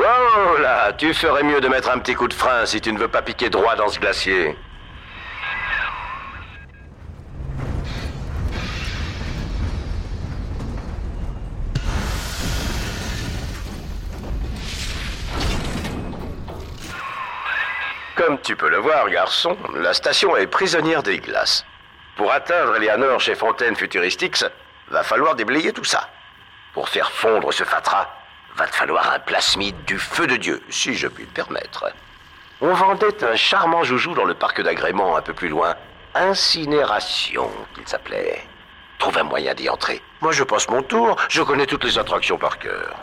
Oh là, tu ferais mieux de mettre un petit coup de frein si tu ne veux pas piquer droit dans ce glacier. Comme tu peux le voir, garçon, la station est prisonnière des glaces. Pour atteindre Eleanor chez Fontaine Futuristix, va falloir déblayer tout ça. Pour faire fondre ce fatras, va te falloir un plasmide du feu de Dieu, si je puis le permettre. On vendait un charmant joujou dans le parc d'agrément un peu plus loin. Incinération, qu'il s'appelait. Trouve un moyen d'y entrer. Moi, je passe mon tour, je connais toutes les attractions par cœur.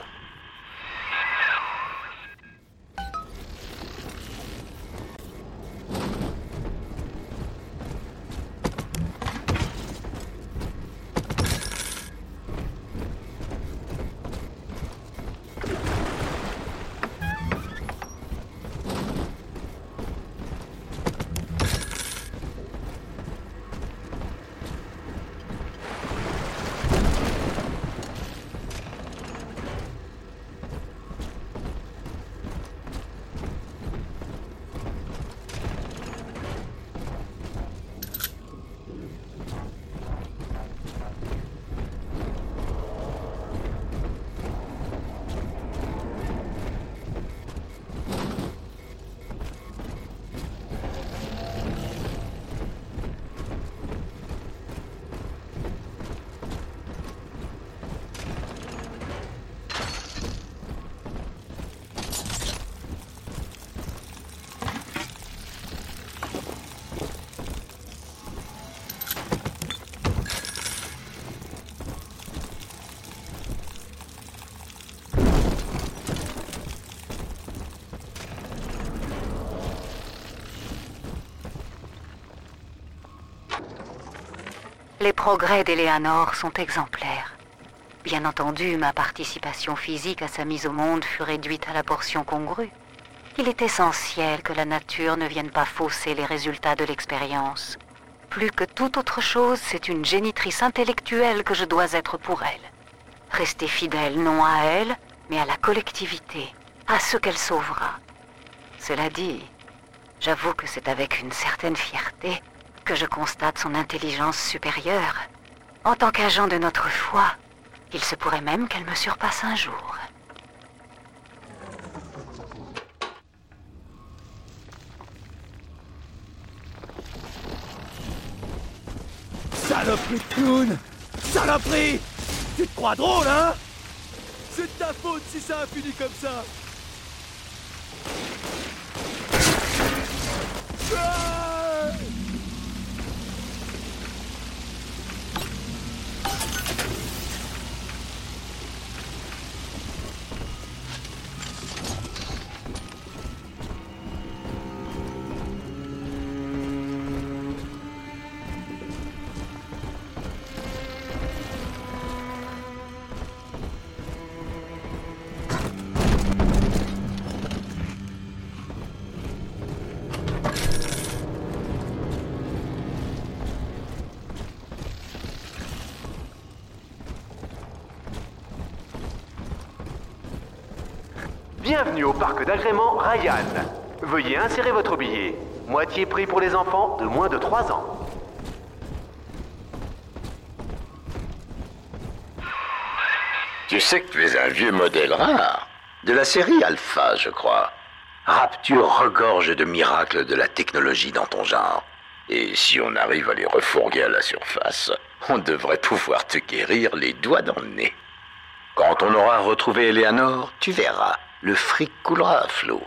Les progrès d'Eleanor sont exemplaires. Bien entendu, ma participation physique à sa mise au monde fut réduite à la portion congrue. Il est essentiel que la nature ne vienne pas fausser les résultats de l'expérience. Plus que toute autre chose, c'est une génitrice intellectuelle que je dois être pour elle. Rester fidèle non à elle, mais à la collectivité, à ce qu'elle sauvera. Cela dit, j'avoue que c'est avec une certaine fierté que je constate son intelligence supérieure. En tant qu'agent de notre foi, il se pourrait même qu'elle me surpasse un jour. Saloperie de clown Saloperie Tu te crois drôle, hein? C'est de ta faute si ça a fini comme ça Ah Bienvenue au parc d'agrément Ryan. Veuillez insérer votre billet. Moitié prix pour les enfants de moins de 3 ans. Tu sais que tu es un vieux modèle rare. De la série Alpha, je crois. Rapture regorge de miracles de la technologie dans ton genre. Et si on arrive à les refourguer à la surface, on devrait pouvoir te guérir les doigts dans le nez. Quand on aura retrouvé Eleanor, tu verras, le fric coulera à flot.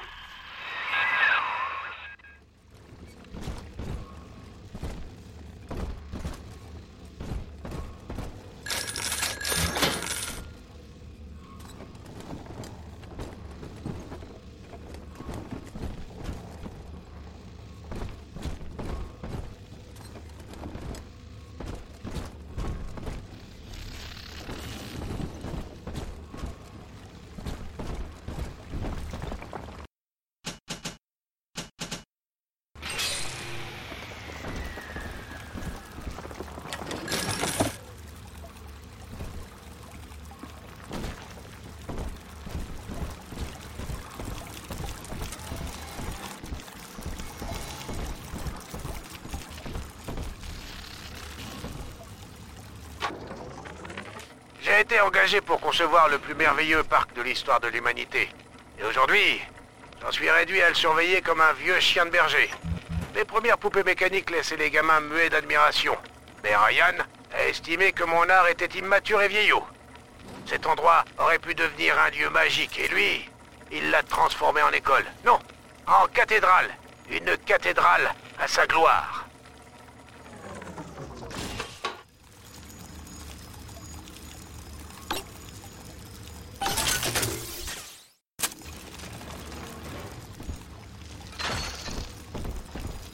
Engagé pour concevoir le plus merveilleux parc de l'histoire de l'humanité. Et aujourd'hui, j'en suis réduit à le surveiller comme un vieux chien de berger. Les premières poupées mécaniques laissaient les gamins muets d'admiration. Mais Ryan a estimé que mon art était immature et vieillot. Cet endroit aurait pu devenir un lieu magique, et lui, il l'a transformé en école. Non, en cathédrale. Une cathédrale à sa gloire.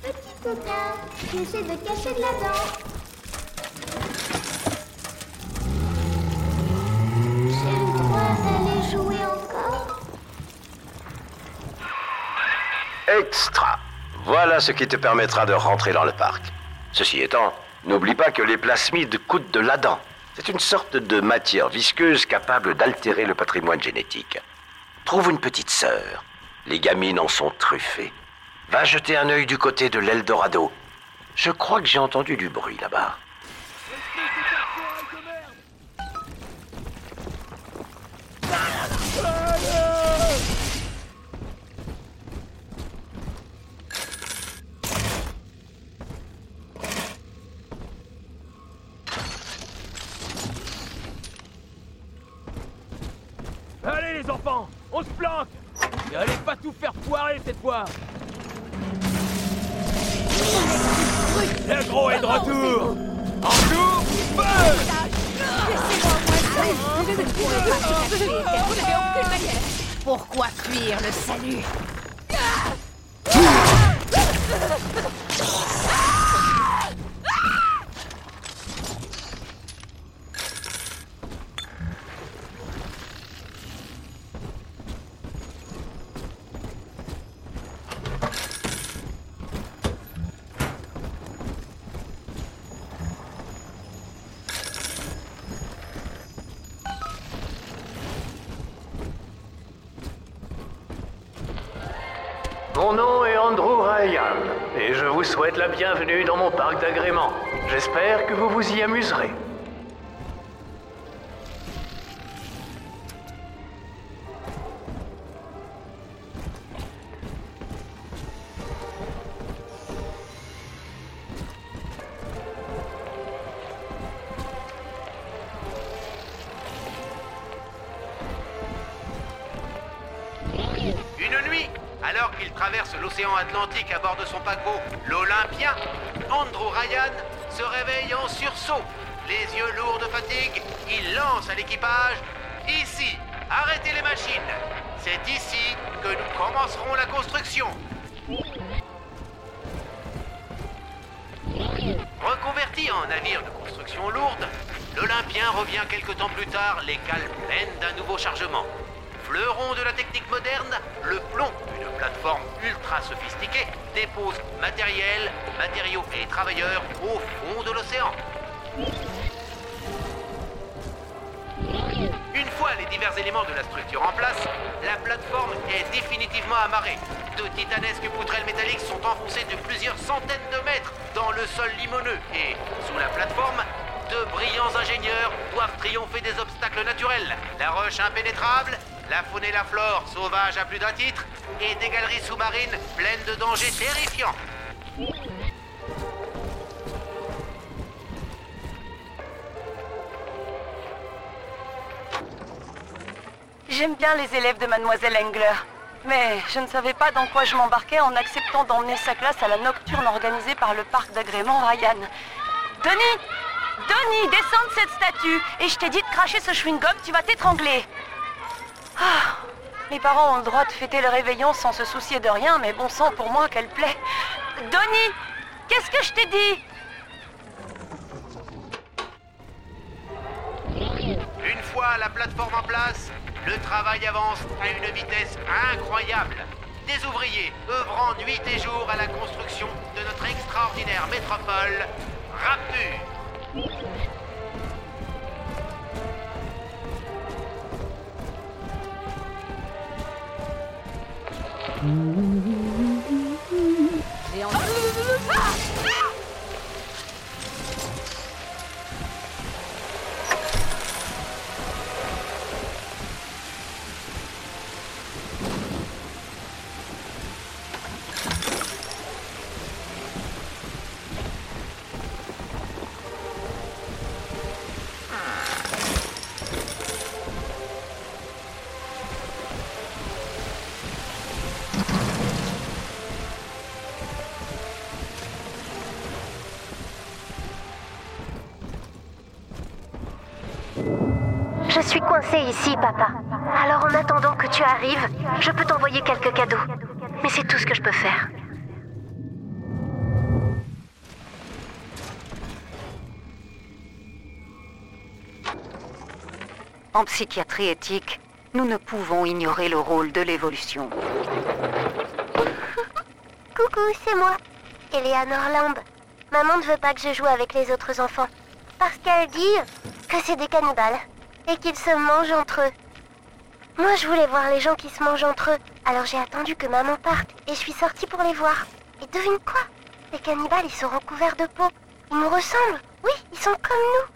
Petit j'essaie de cacher de la dent. Jouer encore Extra. Voilà ce qui te permettra de rentrer dans le parc. Ceci étant, n'oublie pas que les plasmides coûtent de l'Adam. C'est une sorte de matière visqueuse capable d'altérer le patrimoine génétique. Trouve une petite sœur. Les gamines en sont truffées. Va jeter un œil du côté de l'Eldorado. Je crois que j'ai entendu du bruit là-bas. Allez les enfants, on se planque Et allez pas tout faire foirer cette fois Le gros est de retour. En tout, feu. Pourquoi fuir le salut? Souhaite la bienvenue dans mon parc d'agrément. J'espère que vous vous y amuserez. Une nuit, alors qu'il traverse l'océan Atlantique à bord de son paquebot, revient quelque temps plus tard, les cales pleines d'un nouveau chargement. Fleuron de la technique moderne, le plomb, une plateforme ultra sophistiquée, dépose matériel, matériaux et travailleurs au fond de l'océan. Une fois les divers éléments de la structure en place, la plateforme est définitivement amarrée. De titanesques poutrelles métalliques sont enfoncées de plusieurs centaines de mètres dans le sol limoneux et, sous la plateforme, de brillants ingénieurs doivent triompher des obstacles naturels. La roche impénétrable, la faune et la flore sauvages à plus d'un titre, et des galeries sous-marines pleines de dangers terrifiants. J'aime bien les élèves de Mademoiselle Engler. Mais je ne savais pas dans quoi je m'embarquais en acceptant d'emmener sa classe à la nocturne organisée par le parc d'agrément Ryan. Denis Denis, descends de cette statue Et je t'ai dit de cracher ce chewing-gum, tu vas t'étrangler Ah Les parents ont le droit de fêter le réveillon sans se soucier de rien, mais bon sang pour moi qu'elle plaît. Denis Qu'est-ce que je t'ai dit? Une fois la plateforme en place, le travail avance à une vitesse incroyable. Des ouvriers œuvrant nuit et jour à la construction de notre extraordinaire métropole, Rapur. Et en... coincée ici, papa. Alors en attendant que tu arrives, je peux t'envoyer quelques cadeaux. Mais c'est tout ce que je peux faire. En psychiatrie éthique, nous ne pouvons ignorer le rôle de l'évolution. Coucou, c'est moi. Eleanor Lamb. Maman ne veut pas que je joue avec les autres enfants. Parce qu'elle dit que c'est des cannibales. Et qu'ils se mangent entre eux. Moi, je voulais voir les gens qui se mangent entre eux. Alors j'ai attendu que maman parte. Et je suis sortie pour les voir. Et devine quoi? Les cannibales, ils seront couverts de peau. Ils nous ressemblent. Oui, ils sont comme nous.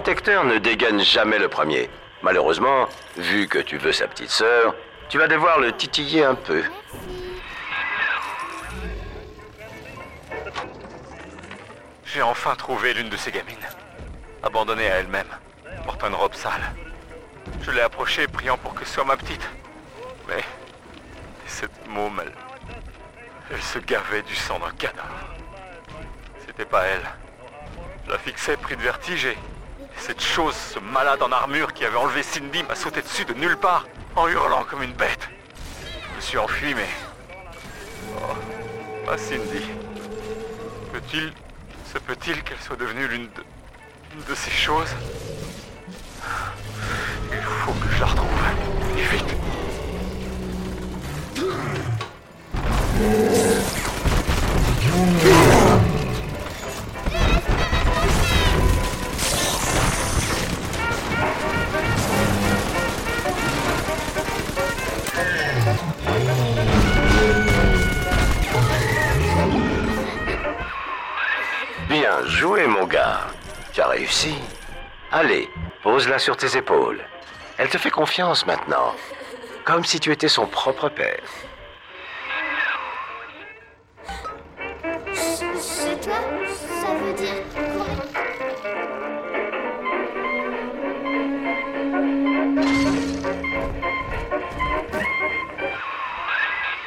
Protecteur ne dégaine jamais le premier. Malheureusement, vu que tu veux sa petite sœur, tu vas devoir le titiller un peu. J'ai enfin trouvé l'une de ces gamines. Abandonnée à elle-même, portant une robe sale. Je l'ai approchée, priant pour que ce soit ma petite. Mais cette môme, elle, elle se gavait du sang d'un cadavre. C'était pas elle. Je la fixais pris de vertige et cette chose, ce malade en armure qui avait enlevé Cindy m'a sauté dessus de nulle part, en hurlant comme une bête. Je me suis enfui, mais... Oh, pas Cindy. Peut-il... Se peut-il qu'elle soit devenue l'une de... l'une de ces choses? Il faut que je la retrouve. Et vite. Bien joué, mon gars. Tu as réussi. Allez, pose-la sur tes épaules. Elle te fait confiance maintenant. Comme si tu étais son propre père. C'est toi Ça veut dire quoi?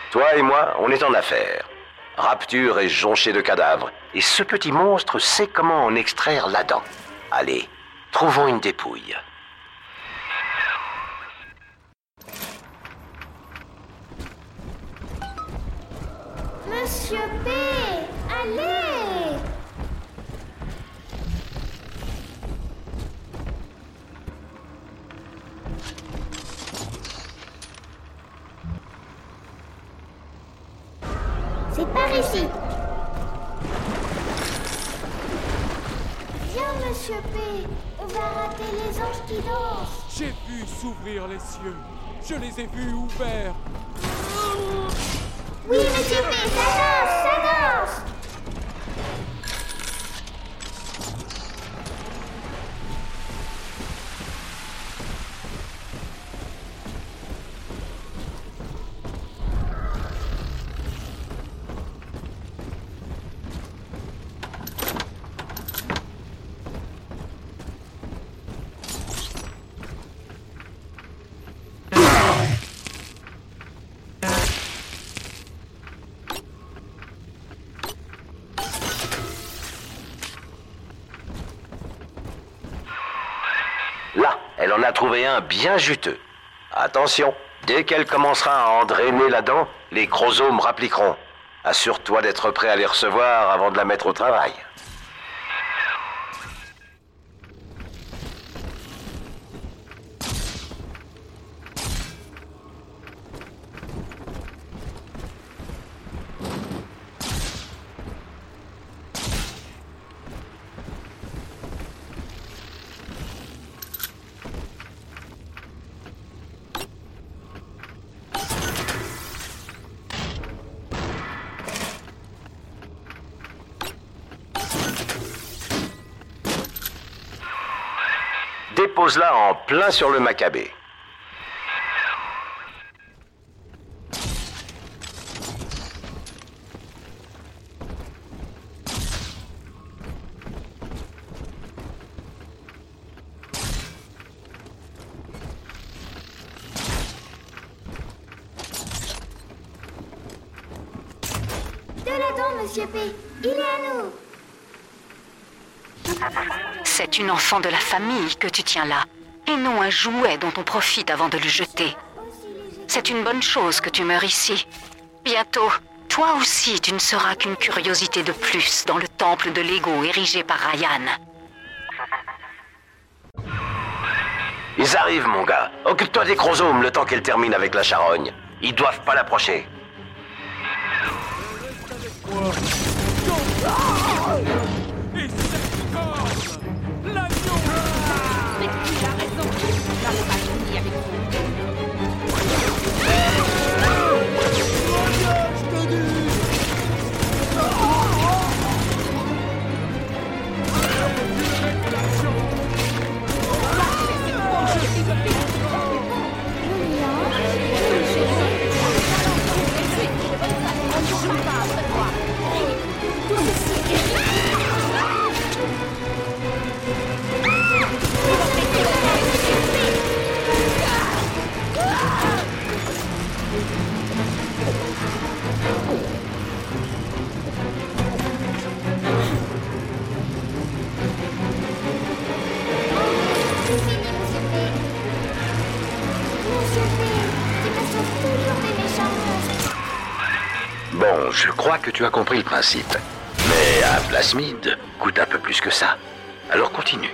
Toi et moi, on est en affaire. Rapture est jonchée de cadavres. Et ce petit monstre sait comment en extraire la dent. Allez, trouvons une dépouille. Monsieur P s'ouvrir les cieux. Je les ai vus ouverts. Bien juteux. Attention, dès qu'elle commencera à en drainer la dent, les chromosomes rappliqueront. Assure-toi d'être prêt à les recevoir avant de la mettre au travail. Dépose-la en plein sur le Maccabée. De la Monsieur P. Il est à nous. C'est une enfant de la famille que tu tiens là, et non un jouet dont on profite avant de le jeter. C'est une bonne chose que tu meurs ici. Bientôt, toi aussi, tu ne seras qu'une curiosité de plus dans le temple de l'ego érigé par Ryan. Ils arrivent, mon gars. Occupe-toi des chromosomes le temps qu'elle termine avec la charogne. Ils doivent pas l'approcher. Que tu as compris le principe. Mais un plasmide coûte un peu plus que ça. Alors continue.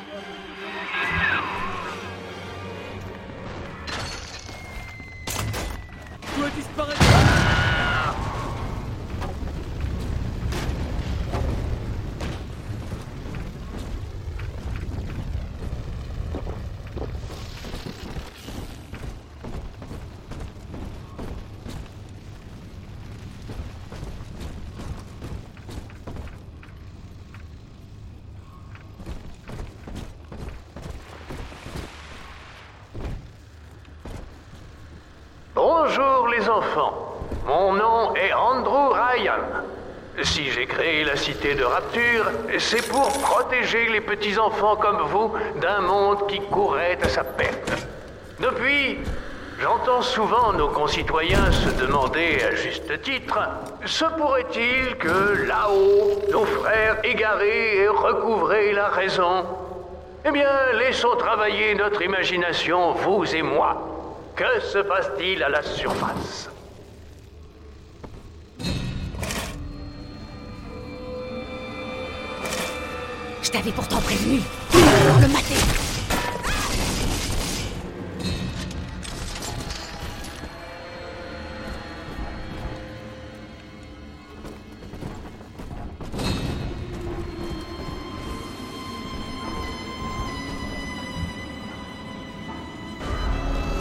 C'est pour protéger les petits-enfants comme vous d'un monde qui courait à sa perte. Depuis, j'entends souvent nos concitoyens se demander à juste titre, se pourrait-il que là-haut, nos frères égarés aient recouvré la raison? Eh bien, laissons travailler notre imagination, vous et moi. Que se passe-t-il à la surface? Je t'avais pourtant prévenu. Alors le mater.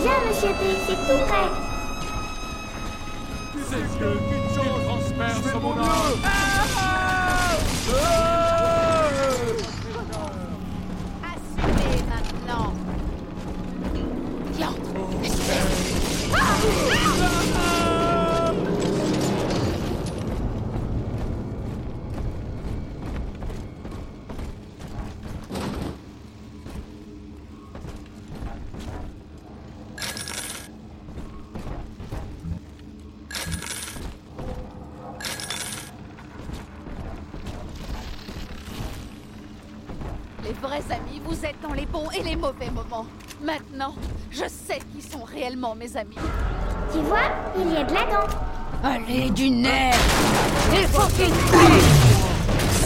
Viens, Monsieur P, c'est tout prêt. C'est que qu'il transperce mon âme mes amis. Tu vois, il y a de la dent. Allez, du nerf Il faut qu'il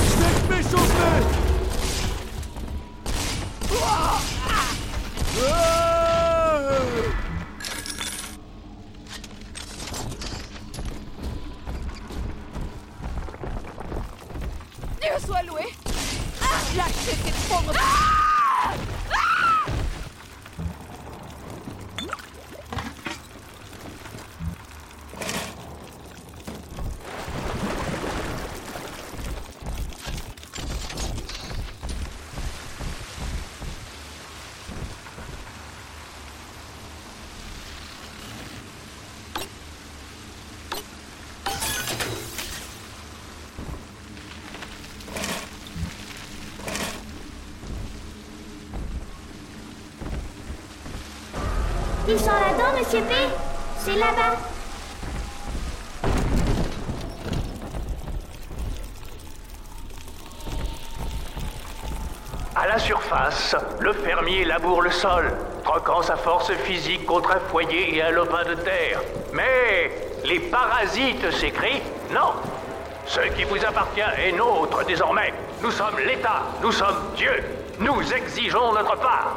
Je vais chauffer Dieu soit loué ah, Lâchez ces pauvres... Ils sont là-dedans, monsieur P? C'est là-bas À la surface, le fermier laboure le sol, troquant sa force physique contre un foyer et un lopin de terre. Mais les parasites s'écrient non. Ce qui vous appartient est nôtre désormais. Nous sommes l'État, nous sommes Dieu. Nous exigeons notre part.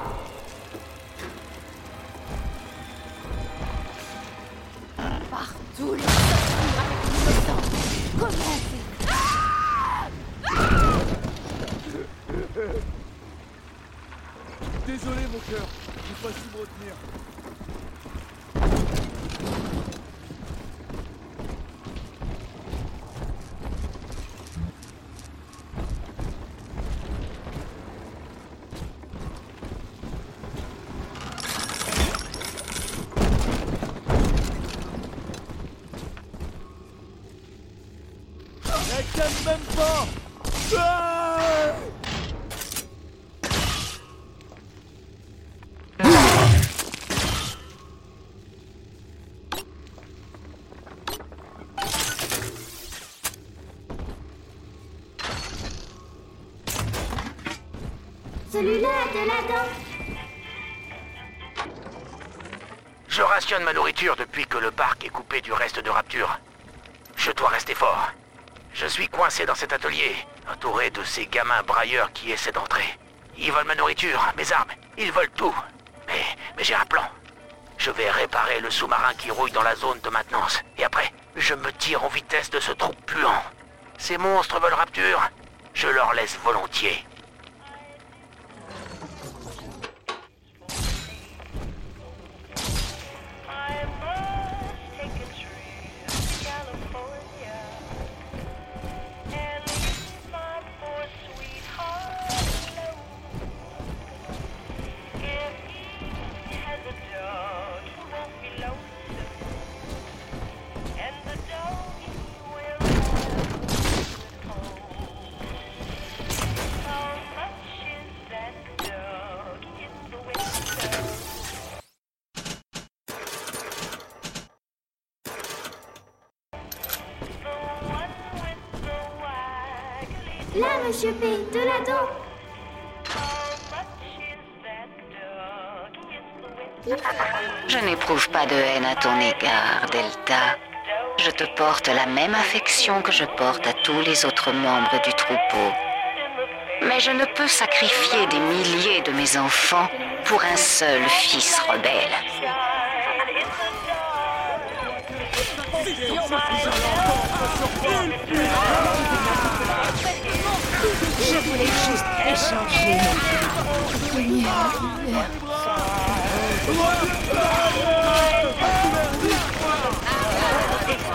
Je rationne ma nourriture depuis que le parc est coupé du reste de Rapture. Je dois rester fort. Je suis coincé dans cet atelier, entouré de ces gamins brailleurs qui essaient d'entrer. Ils volent ma nourriture, mes armes, ils volent tout. Mais, mais j'ai un plan. Je vais réparer le sous-marin qui rouille dans la zone de maintenance. Et après, je me tire en vitesse de ce trou puant. Ces monstres veulent Rapture. Je leur laisse volontiers. Te porte la même affection que je porte à tous les autres membres du troupeau. Mais je ne peux sacrifier des milliers de mes enfants pour un seul fils rebelle. Je voulais juste échanger nos Jest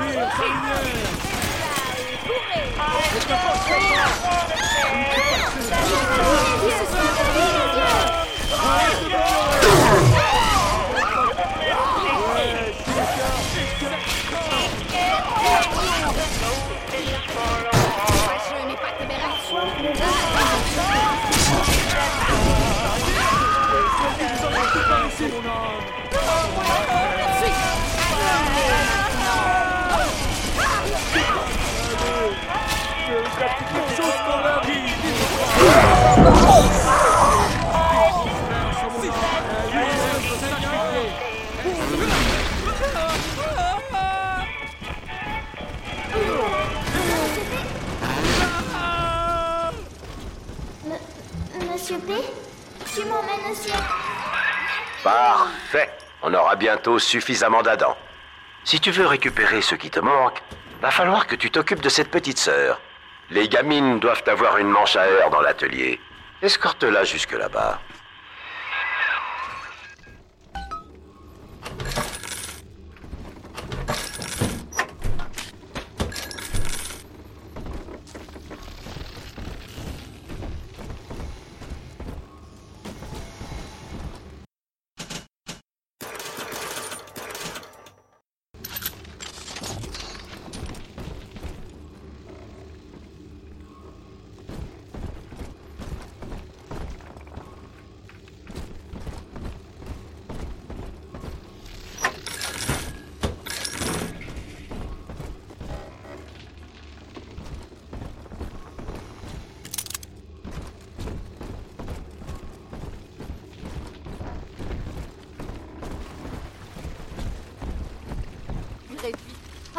Parfait. On aura bientôt suffisamment d'Adam. Si tu veux récupérer ce qui te manque, va falloir que tu t'occupes de cette petite sœur. Les gamines doivent avoir une manche à air dans l'atelier. Escorte-la jusque là-bas.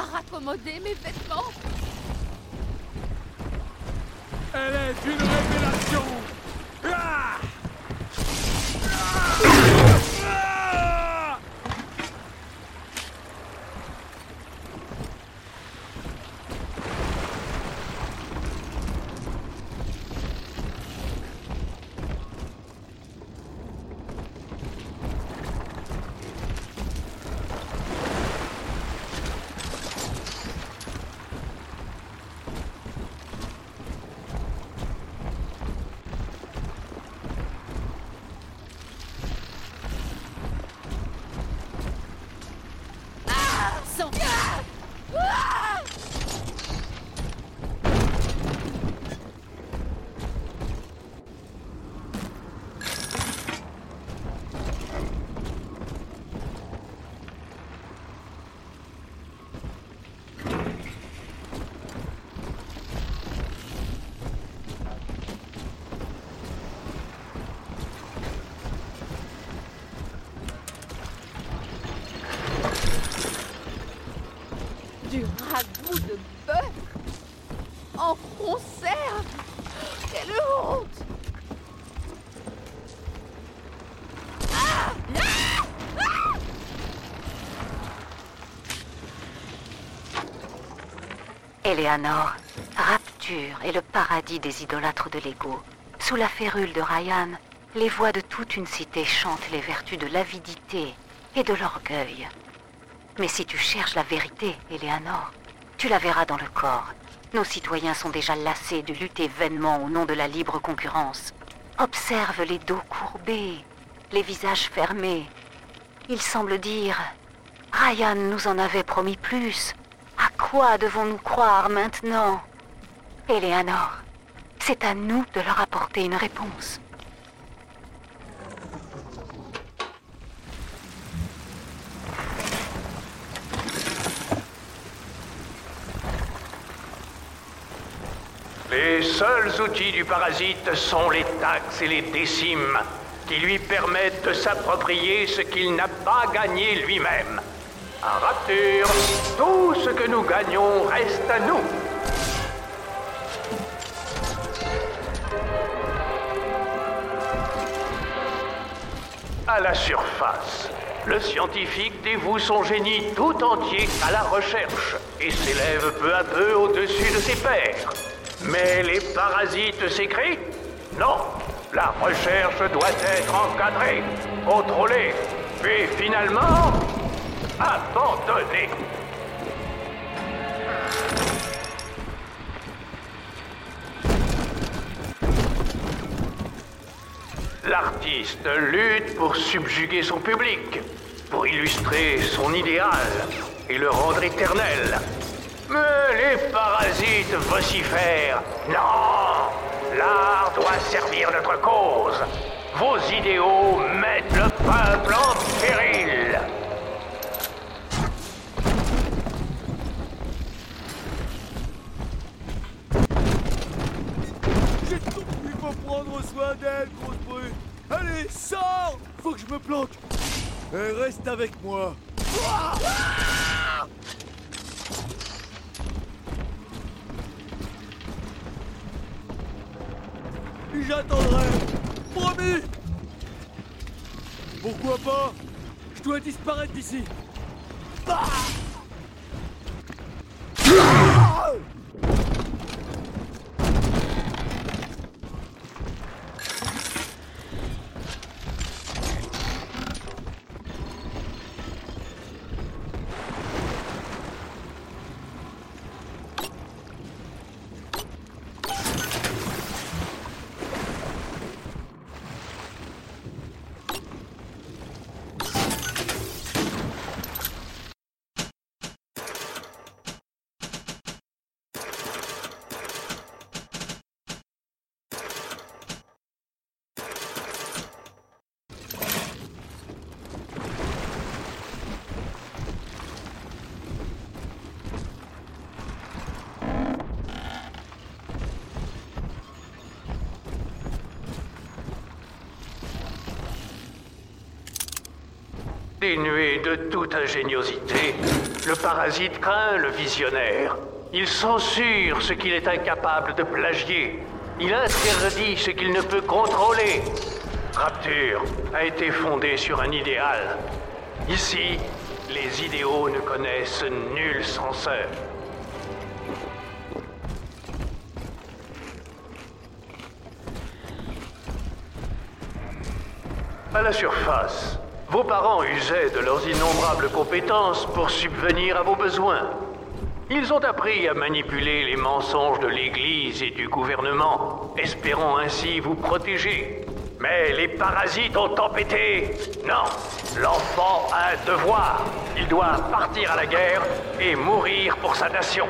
À raccommoder mes vêtements. Elle est une révélation Ah Ah Sang. Du ragoût de bœuf En conserve Quelle honte Ah Ah Ah Eleanor, Rapture est le paradis des idolâtres de l'ego. Sous la férule de Ryan, les voix de toute une cité chantent les vertus de l'avidité et de l'orgueil. Mais si tu cherches la vérité, Eleanor, tu la verras dans le corps. Nos citoyens sont déjà lassés de lutter vainement au nom de la libre concurrence. Observe les dos courbés, les visages fermés. Ils semblent dire Ryan nous en avait promis plus. Quoi devons-nous croire maintenant Eleanor, c'est à nous de leur apporter une réponse. Les seuls outils du parasite sont les taxes et les décimes, qui lui permettent de s'approprier ce qu'il n'a pas gagné lui-même. À Rapture, tout ce que nous gagnons reste à nous. À la surface, le scientifique dévoue son génie tout entier à la recherche et s'élève peu à peu au-dessus de ses pairs. Mais les parasites s'écrient Non, la recherche doit être encadrée, contrôlée, puis finalement abandonnée. L'artiste lutte pour subjuguer son public, pour illustrer son idéal et le rendre éternel. Mais les parasites vocifèrent. Non L'art doit servir notre cause. Vos idéaux mettent le peuple en péril. Grosse Allez, sors. Faut que je me planque. Et reste avec moi. J'attendrai. Promis. Pourquoi pas? Je dois disparaître d'ici. Ah Dénué de toute ingéniosité, le parasite craint le visionnaire. Il censure ce qu'il est incapable de plagier. Il interdit ce qu'il ne peut contrôler. Rapture a été fondée sur un idéal. Ici, les idéaux ne connaissent nul censeur. À la surface, vos parents usaient de leurs innombrables compétences pour subvenir à vos besoins. Ils ont appris à manipuler les mensonges de l'Église et du gouvernement, espérant ainsi vous protéger. Mais les parasites ont tempêté. Non, l'enfant a un devoir. Il doit partir à la guerre et mourir pour sa nation.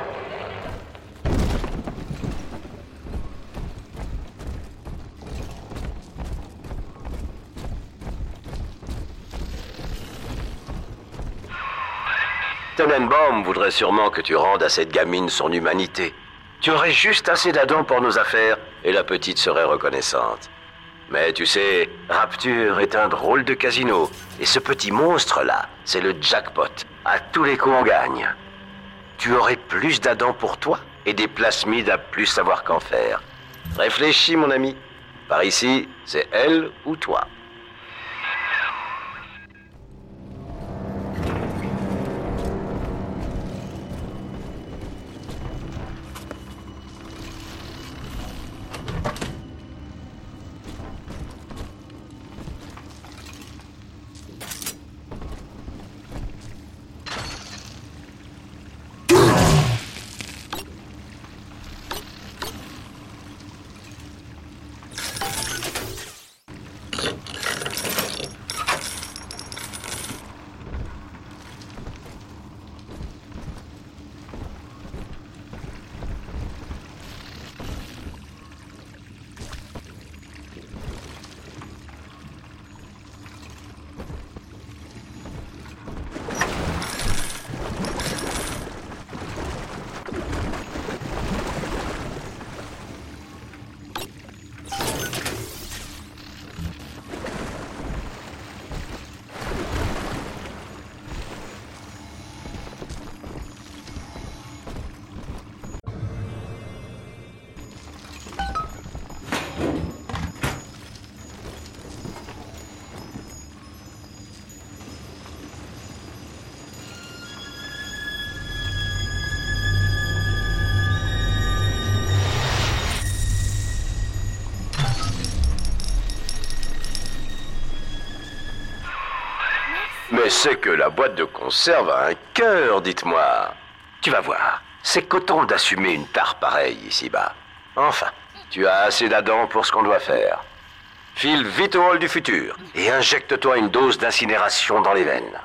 Tenenbaum voudrait sûrement que tu rendes à cette gamine son humanité. Tu aurais juste assez d'Adam pour nos affaires et la petite serait reconnaissante. Mais tu sais, Rapture est un drôle de casino. Et ce petit monstre-là, c'est le jackpot. À tous les coups, on gagne. Tu aurais plus d'Adam pour toi et des plasmides à plus savoir qu'en faire. Réfléchis, mon ami. Par ici, c'est elle ou toi. C'est que la boîte de conserve a un cœur, dites-moi. Tu vas voir, c'est coton d'assumer une tare pareille ici-bas. Enfin, tu as assez d'Adam pour ce qu'on doit faire. File vite au hall du futur et injecte-toi une dose d'incinération dans les veines.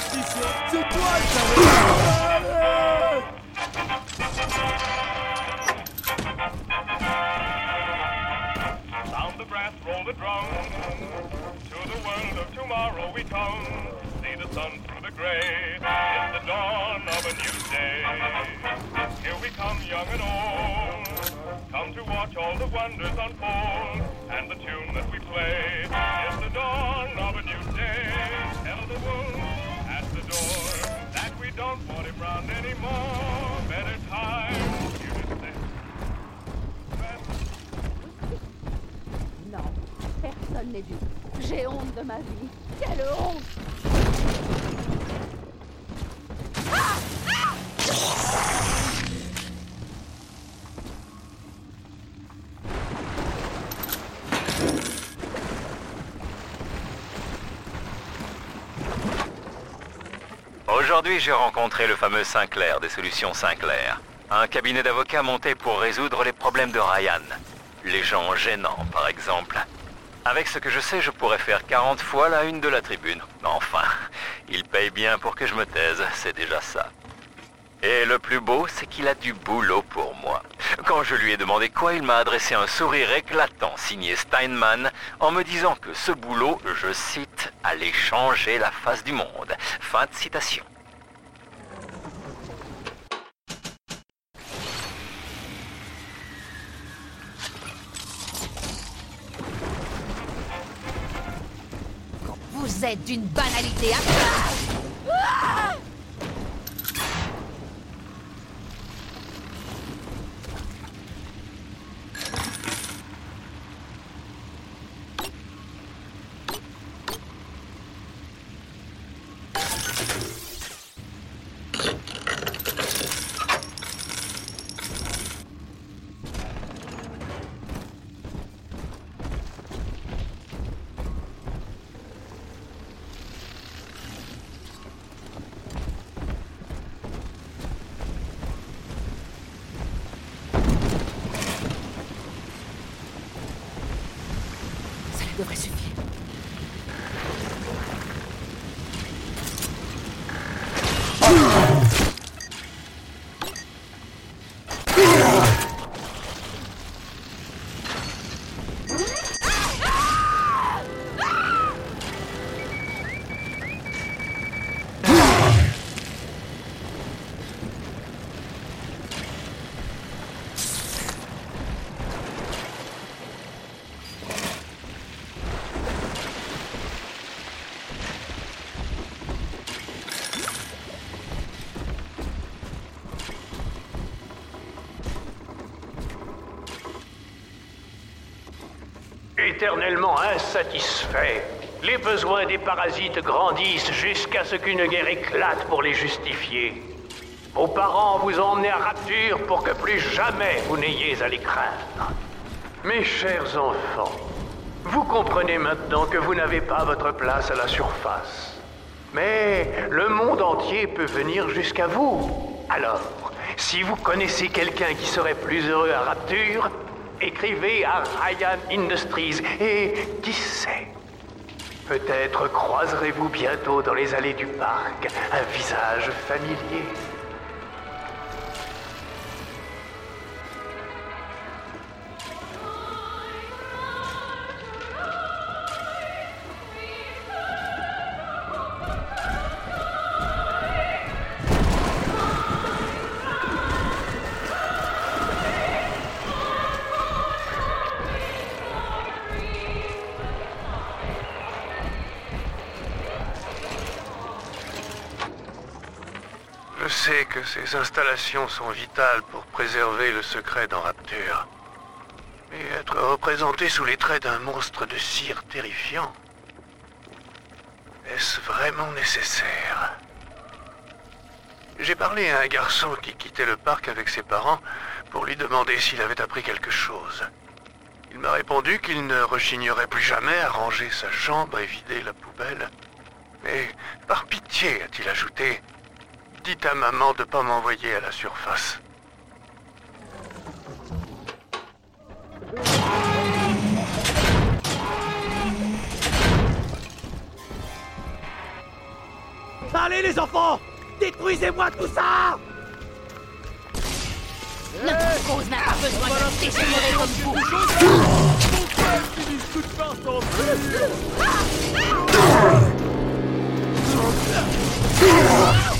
Sound the brass, roll the. To the world of tomorrow we come. See the sun the. It's the dawn of a new day. Here we come, young and old. Come to watch all the wonders unfold. And the tune that we play is J'ai honte de ma vie. Quelle honte Aujourd'hui, j'ai rencontré le fameux Sinclair des solutions Sinclair. Un cabinet d'avocats monté pour résoudre les problèmes de Ryan. Les gens gênants, par exemple. Avec ce que je sais, je pourrais faire 40 fois la une de la tribune. Enfin, il paye bien pour que je me taise, c'est déjà ça. Et le plus beau, c'est qu'il a du boulot pour moi. Quand je lui ai demandé quoi, il m'a adressé un sourire éclatant signé Steinman en me disant que ce boulot, je cite, allait changer la face du monde. Fin de citation. Vous êtes d'une banalité. à... Éternellement insatisfaits, les besoins des parasites grandissent jusqu'à ce qu'une guerre éclate pour les justifier. Vos parents vous ont emmenés à Rapture pour que plus jamais vous n'ayez à les craindre. Mes chers enfants, vous comprenez maintenant que vous n'avez pas votre place à la surface. Mais le monde entier peut venir jusqu'à vous. Alors, si vous connaissez quelqu'un qui serait plus heureux à Rapture, écrivez à Ryan Industries et qui sait Peut-être croiserez-vous bientôt dans les allées du parc un visage familier. Ces installations sont vitales pour préserver le secret dans Rapture. Mais être représenté sous les traits d'un monstre de cire terrifiant, est-ce vraiment nécessaire? J'ai parlé à un garçon qui quittait le parc avec ses parents pour lui demander s'il avait appris quelque chose. Il m'a répondu qu'il ne rechignerait plus jamais à ranger sa chambre et vider la poubelle. Mais par pitié, a-t-il ajouté, dites à maman de pas m'envoyer à la surface. Allez les enfants Détruisez-moi tout ça Notre cause n'a pas besoin de dégénérer comme vous. Mon frère finisse toute par s'enfuir Libérez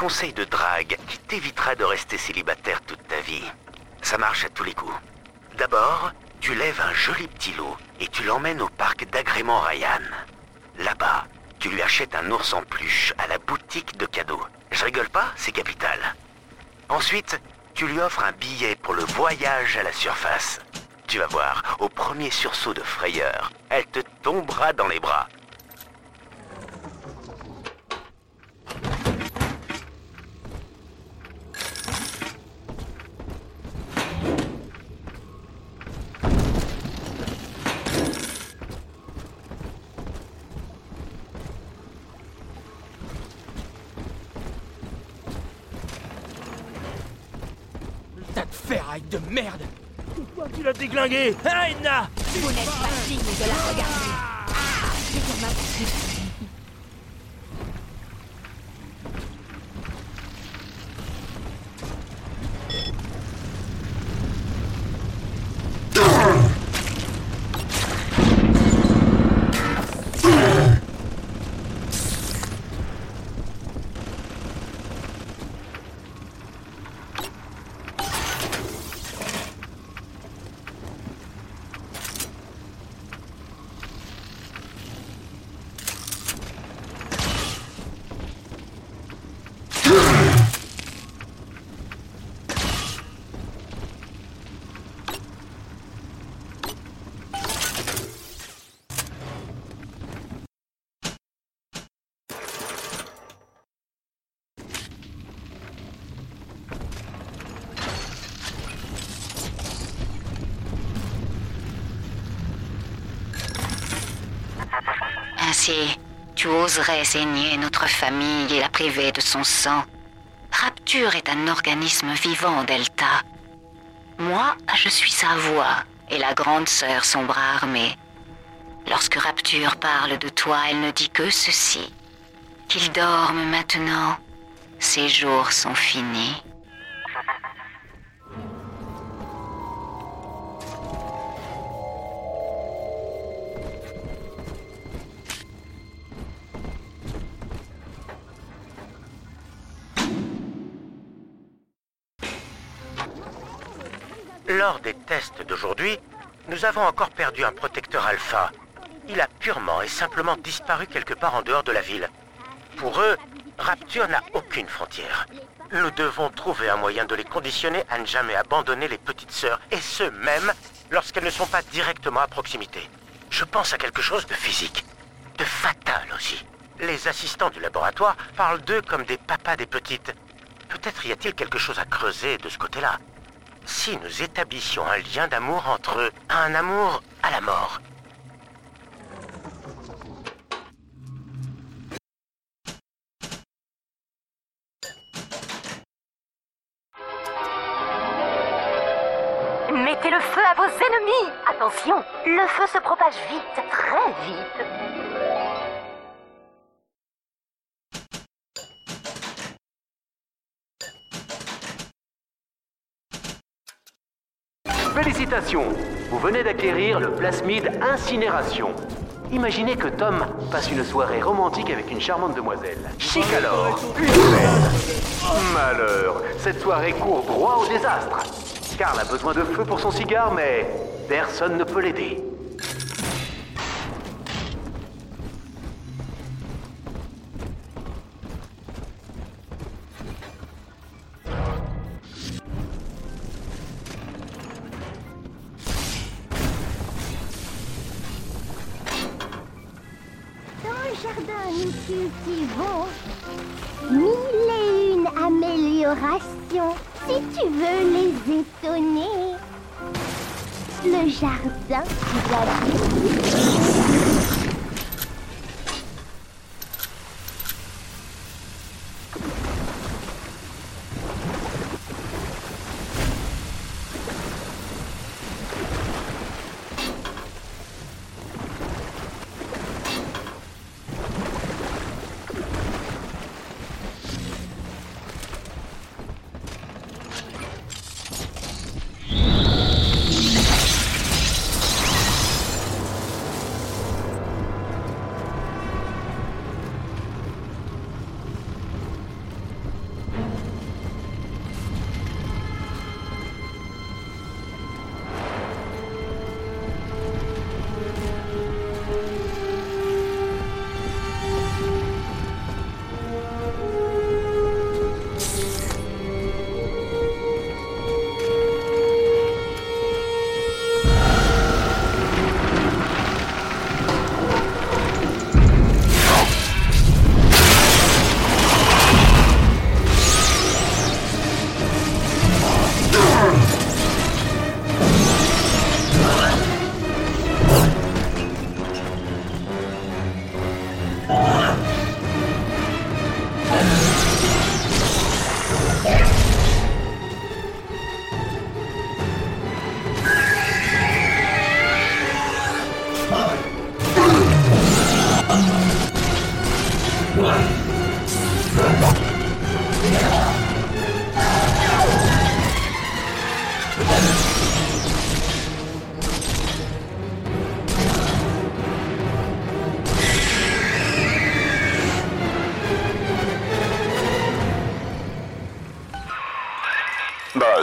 conseil de drague qui t'évitera de rester célibataire toute ta vie. Ça marche à tous les coups. D'abord, tu lèves un joli petit lot et tu l'emmènes au parc d'agrément Ryan. Là-bas, tu lui achètes un ours en peluche à la boutique de cadeaux. Je rigole pas, c'est capital. Ensuite, tu lui offres un billet pour le voyage à la surface. Tu vas voir, au premier sursaut de frayeur, elle te tombera dans les bras. Tas de ferraille de merde Déglingué Hein, Edna Vous n'êtes pas digne de la regarder. Ah, c'est pour ma petite. Ainsi, tu oserais saigner notre famille et la priver de son sang. Rapture est un organisme vivant, Delta. Moi, je suis sa voix et la grande sœur son bras armé. Lorsque Rapture parle de toi, elle ne dit que ceci. Qu'il dorme maintenant. Ses jours sont finis. Lors des tests d'aujourd'hui, nous avons encore perdu un protecteur alpha. Il a purement et simplement disparu quelque part en dehors de la ville. Pour eux, Rapture n'a aucune frontière. Nous devons trouver un moyen de les conditionner à ne jamais abandonner les petites sœurs, et ce même lorsqu'elles ne sont pas directement à proximité. Je pense à quelque chose de physique, de fatal aussi. Les assistants du laboratoire parlent d'eux comme des papas des petites. Peut-être y a-t-il quelque chose à creuser de ce côté-là. Si nous établissions un lien d'amour entre eux, un amour à la mort. Mettez le feu à vos ennemis Attention, le feu se propage vite, très vite. Vous venez d'acquérir le plasmide incinération. Imaginez que Tom passe une soirée romantique avec une charmante demoiselle. Chic alors. Malheur, cette soirée court droit au désastre. Karl a besoin de feu pour son cigare, mais personne ne peut l'aider.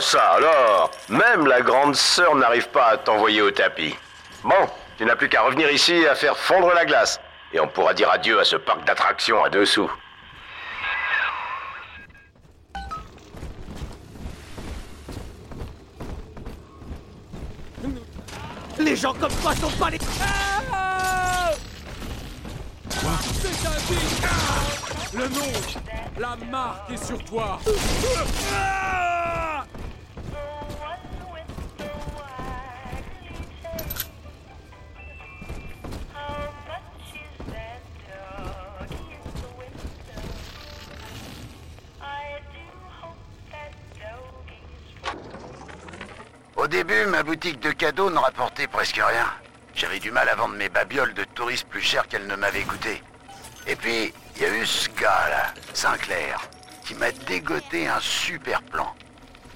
Ça alors Même la grande sœur n'arrive pas à t'envoyer au tapis. Bon, tu n'as plus qu'à revenir ici à faire fondre la glace. Et on pourra dire adieu à ce parc d'attractions à dessous. Les gens comme toi sont pas les... Ah C'est un biche Ah Le nom, la marque est sur toi Ah de cadeaux ne rapportait presque rien. J'avais du mal à vendre mes babioles de touristes plus chères qu'elles ne m'avaient coûté. Et puis, il y a eu ce gars-là, Sinclair, qui m'a dégoté un super plan.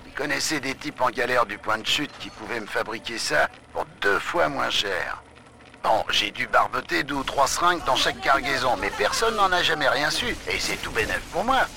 Il connaissait des types en galère du point de chute qui pouvaient me fabriquer ça pour deux fois moins cher. Bon, j'ai dû barboter deux ou trois seringues dans chaque cargaison, mais personne n'en a jamais rien su. Et c'est tout bénef pour moi.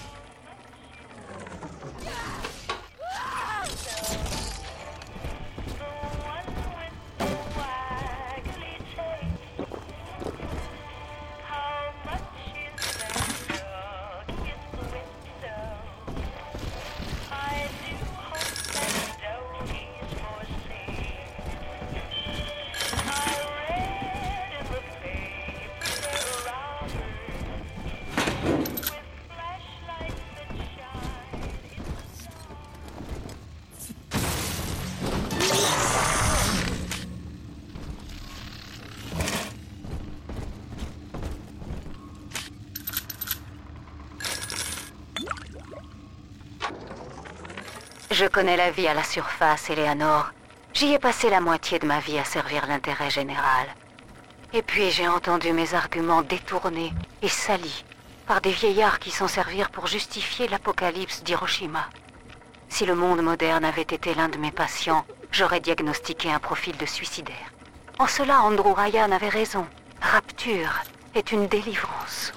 Je connais la vie à la surface, Eleanor. J'y ai passé la moitié de ma vie à servir l'intérêt général. Et puis j'ai entendu mes arguments détournés et salis par des vieillards qui s'en servirent pour justifier l'apocalypse d'Hiroshima. Si le monde moderne avait été l'un de mes patients, j'aurais diagnostiqué un profil de suicidaire. En cela, Andrew Ryan avait raison. Rapture est une délivrance.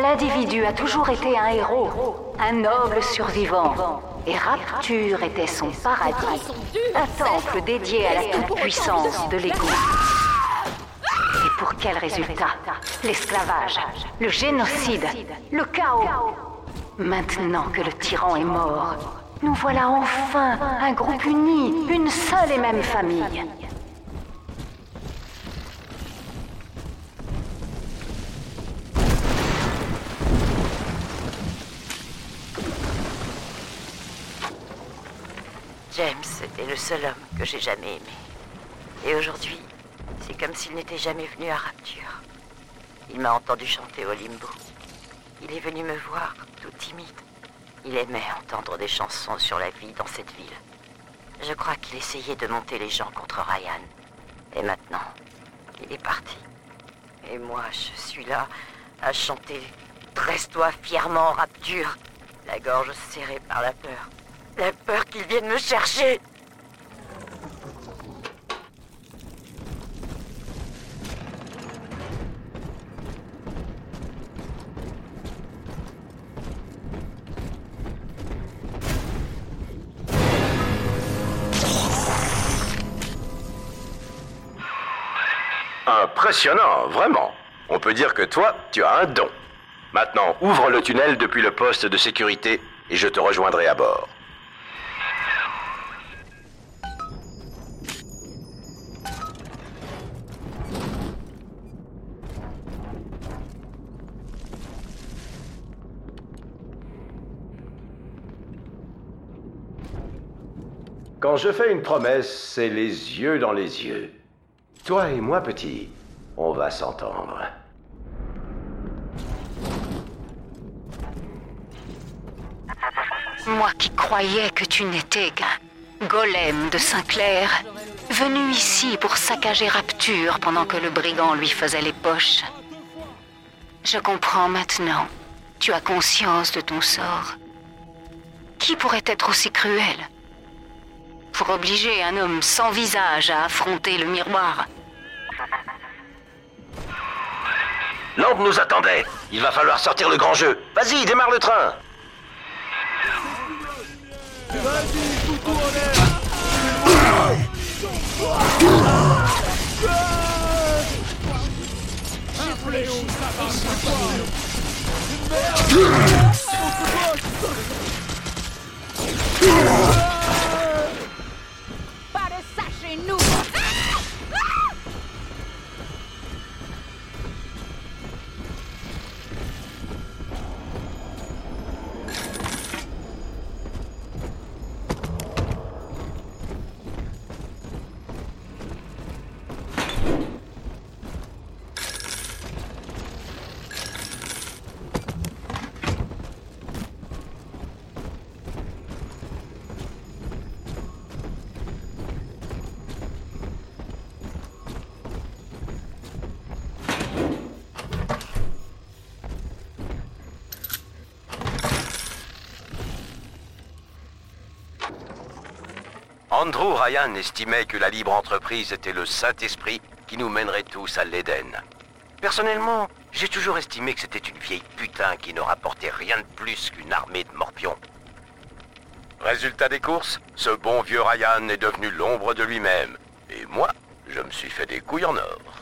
L'individu a toujours été un héros, un noble survivant. Et Rapture était son paradis, un temple dédié à la toute-puissance de l'ego. Et pour quel résultat? L'esclavage, le génocide, le chaos. Maintenant que le tyran est mort, nous voilà enfin un groupe uni, une seule et même famille. James était le seul homme que j'ai jamais aimé. Et aujourd'hui, C'est comme s'il n'était jamais venu à Rapture. Il m'a entendu chanter au limbo. Il est venu me voir, tout timide. Il aimait entendre des chansons sur la vie dans cette ville. Je crois qu'il essayait de monter les gens contre Ryan. Et maintenant, il est parti. Et moi, je suis là, à chanter Dresse-toi fièrement, Rapture. La gorge serrée par la peur. La peur qu'il vienne me chercher. Impressionnant, vraiment. On peut dire que toi, tu as un don. Maintenant, ouvre le tunnel depuis le poste de sécurité et je te rejoindrai à bord. Quand je fais une promesse, c'est les yeux dans les yeux. Toi et moi, petit, on va s'entendre. Moi qui croyais que tu n'étais qu'un golem de Sinclair, venu ici pour saccager Rapture pendant que le brigand lui faisait les poches. Je comprends maintenant. Tu as conscience de ton sort. Qui pourrait être aussi cruel? Pour obliger un homme sans visage à affronter le miroir. Lampe nous attendait. Il va falloir sortir le grand jeu. Vas-y, démarre le train. Andrew Ryan estimait que la libre entreprise était le Saint-Esprit qui nous mènerait tous à l'Éden. Personnellement, j'ai toujours estimé que c'était une vieille putain qui ne rapportait rien de plus qu'une armée de morpions. Résultat des courses, ce bon vieux Ryan est devenu l'ombre de lui-même. Et moi, je me suis fait des couilles en or.